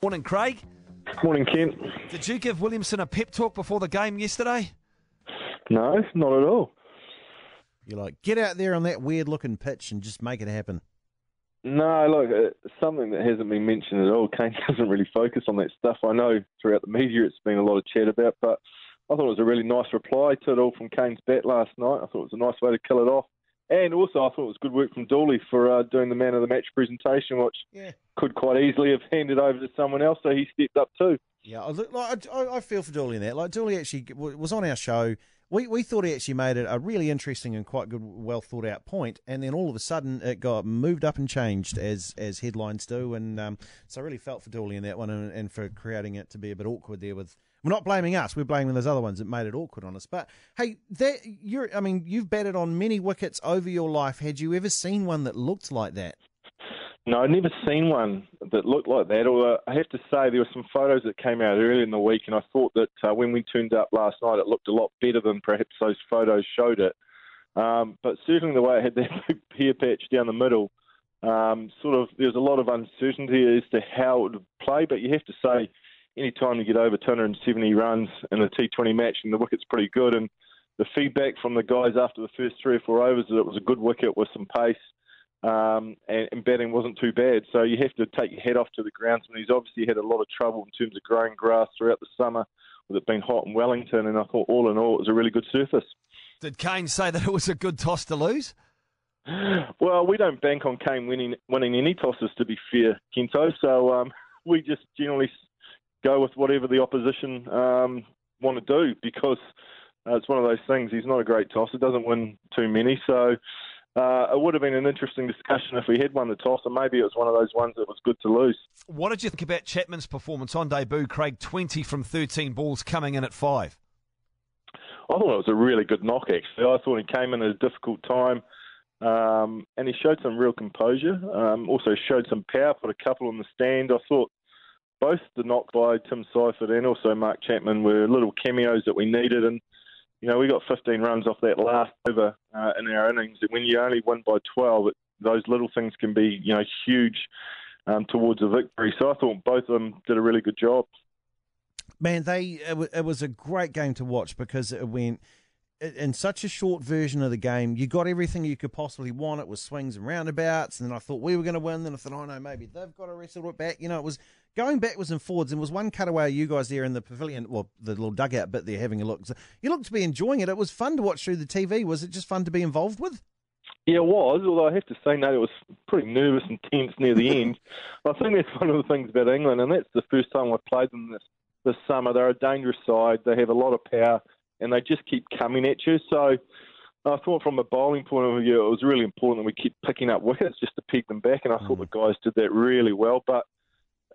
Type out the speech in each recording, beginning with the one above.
Morning, Craig. Morning, Kent. Did you give Williamson a pep talk before the game yesterday? No, not at all. You're like, get out there on that weird looking pitch and just make it happen. No, look, it's something that hasn't been mentioned at all. Kane doesn't really focus on that stuff. I know throughout the media it's been a lot of chat about, but I thought it was a really nice reply to it all from Kane's bat last night. I thought it was a nice way to kill it off. And also, I thought it was good work from Dooley for uh, doing the man of the match presentation, which Yeah. could quite easily have handed over to someone else, so he stepped up too. Yeah, I, look- like, I, I feel for Dooley in that. Like Dooley actually was on our show. We we thought he actually made it a really interesting and quite good, well thought out point, and then all of a sudden it got moved up and changed as as headlines do, and um, so I really felt for Dooley in that one, and, and for creating it to be a bit awkward there. With we're not blaming us, we're blaming those other ones that made it awkward on us. But hey, that you're, I mean, you've batted on many wickets over your life. Had you ever seen one that looked like that? No, I'd never seen one that looked like that. Although I have to say there were some photos that came out earlier in the week, and I thought that uh, when we turned up last night, it looked a lot better than perhaps those photos showed it. Um, but certainly the way it had that big pear patch down the middle, um, sort of there was a lot of uncertainty as to how it would play. But you have to say, any time you get over 270 runs in a T20 match, and the wicket's pretty good, and the feedback from the guys after the first three or four overs that it was a good wicket with some pace um, and, and batting wasn't too bad. So you have to take your head off to the groundsman. He's obviously had a lot of trouble in terms of growing grass throughout the summer with it being hot in Wellington, and I thought all in all it was a really good surface. Did Kane say that it was a good toss to lose? Well, we don't bank on Kane winning winning any tosses, to be fair, Kento. So um, we just generally go with whatever the opposition um, want to do because uh, it's one of those things. He's not a great tosser, doesn't win too many. So uh, it would have been an interesting discussion if we had won the toss, and maybe it was one of those ones that was good to lose. What did you think about Chapman's performance on debut, Craig? 20 from 13 balls coming in at five. I thought it was a really good knock, actually. I thought he came in at a difficult time um, and he showed some real composure. Um, also showed some power, put a couple on the stand. I thought both the knock by Tim Seifert and also Mark Chapman were little cameos that we needed. And, you know, we got 15 runs off that last over uh, in our innings. And when you only win by 12, it, those little things can be, you know, huge um, towards a victory. So I thought both of them did a really good job. Man, they it, was a great game to watch because it went in such a short version of the game. You got everything you could possibly want. It was swings and roundabouts, and then I thought we were going to win. Then I thought, oh no, maybe they've got to wrestle it back. You know, it was going backwards and forwards. And was one cutaway of you guys there in the pavilion, well, the little dugout bit there, having a look. So you looked to be enjoying it. It was fun to watch through the TV. Was it just fun to be involved with? Yeah, it was, although I have to say, Nate, it was pretty nervous and tense near the end. I think that's one of the things about England, and that's the first time I've played them this, this summer. They're a dangerous side. They have a lot of power, and they just keep coming at you. So I thought from a bowling point of view, it was really important that we keep picking up wickets just to peg them back, and I thought mm. the guys did that really well. But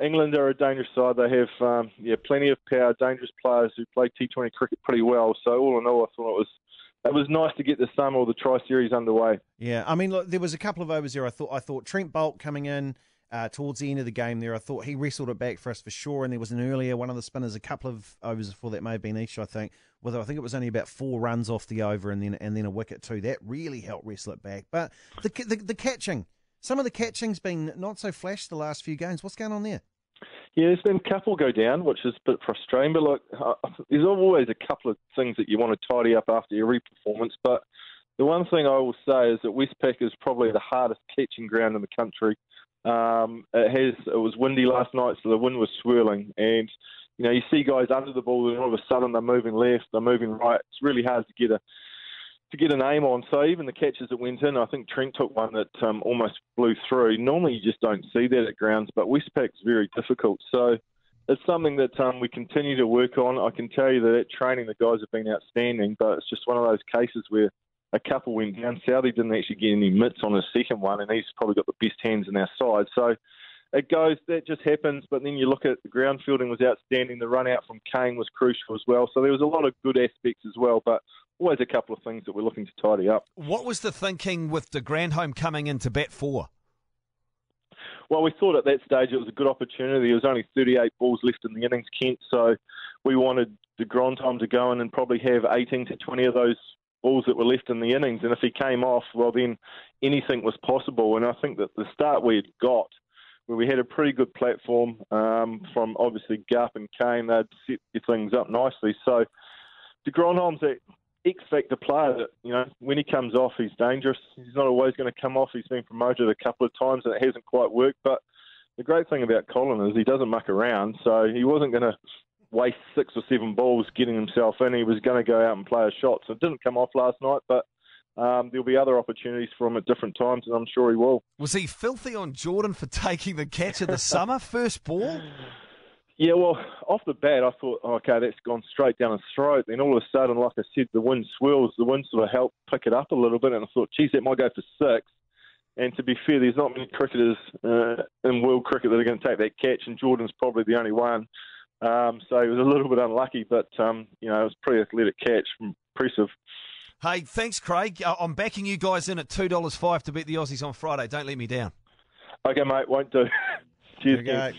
England are a dangerous side. They have um, yeah plenty of power, dangerous players who play T20 cricket pretty well. So all in all, I thought it was it was nice to get the summer or the Tri Series underway. Yeah, I mean, look, there was a couple of overs there. I thought I thought Trent Boult coming in uh, towards the end of the game there. I thought he wrestled it back for us for sure. And there was an earlier one of the spinners, a couple of overs before that may have been Ish, I think. Whether I think it was only about four runs off the over and then and then a wicket too. That really helped wrestle it back. But the the, the catching, some of the catching's been not so flash the last few games. What's going on there? Yeah, there's been a couple go down, which is a bit frustrating. But look, uh, there's always a couple of things that you want to tidy up after every performance. But the one thing I will say is that Westpac is probably the hardest catching ground in the country. Um, it has it was windy last night, so the wind was swirling, and you know you see guys under the ball, and all of a sudden they're moving left, they're moving right. It's really hard to get a to get a name on. So even the catches that went in, I think Trent took one that um, almost blew through. Normally you just don't see that at grounds, but Westpac's very difficult. So it's something that um, we continue to work on. I can tell you that at training the guys have been outstanding, but it's just one of those cases where a couple went down. Southee didn't actually get any mitts on his second one, and he's probably got the best hands in our side. So it goes, that just happens. But then you look at the ground fielding was outstanding. The run out from Kane was crucial as well. So there was a lot of good aspects as well, but always a couple of things that we're looking to tidy up. What was the thinking with de Grandhomme coming into bat four? Well, we thought at that stage it was a good opportunity. There was only 38 balls left in the innings, Kent, so we wanted de Grandhomme to go in and probably have 18 to 20 of those balls that were left in the innings. And if he came off, well, then anything was possible. And I think that the start we had got where we had a pretty good platform um, from obviously Gup and Kane. They'd set things up nicely. So de Grandhomme's that X factor player that you know when he comes off, he's dangerous. He's not always going to come off. He's been promoted a couple of times and it hasn't quite worked. But the great thing about Colin is he doesn't muck around. So he wasn't going to waste six or seven balls getting himself in. He was going to go out and play a shot. So it didn't come off last night, but um, there'll be other opportunities for him at different times, and I'm sure he will. Was he filthy on Jordan for taking the catch of the summer first ball? Yeah, well, off the bat, I thought, oh, okay, that's gone straight down his throat. Then all of a sudden, like I said, the wind swirls. The wind sort of helped pick it up a little bit, and I thought, geez, that might go for six. And to be fair, there's not many cricketers uh, in world cricket that are going to take that catch, and Jordan's probably the only one. Um, so he was a little bit unlucky, but um, you know, it was a pretty athletic catch, impressive. Hey, thanks, Craig. Uh, I'm backing you guys in at two dollars five to beat the Aussies on Friday. Don't let me down. Okay, mate, won't do. Cheers, Okay.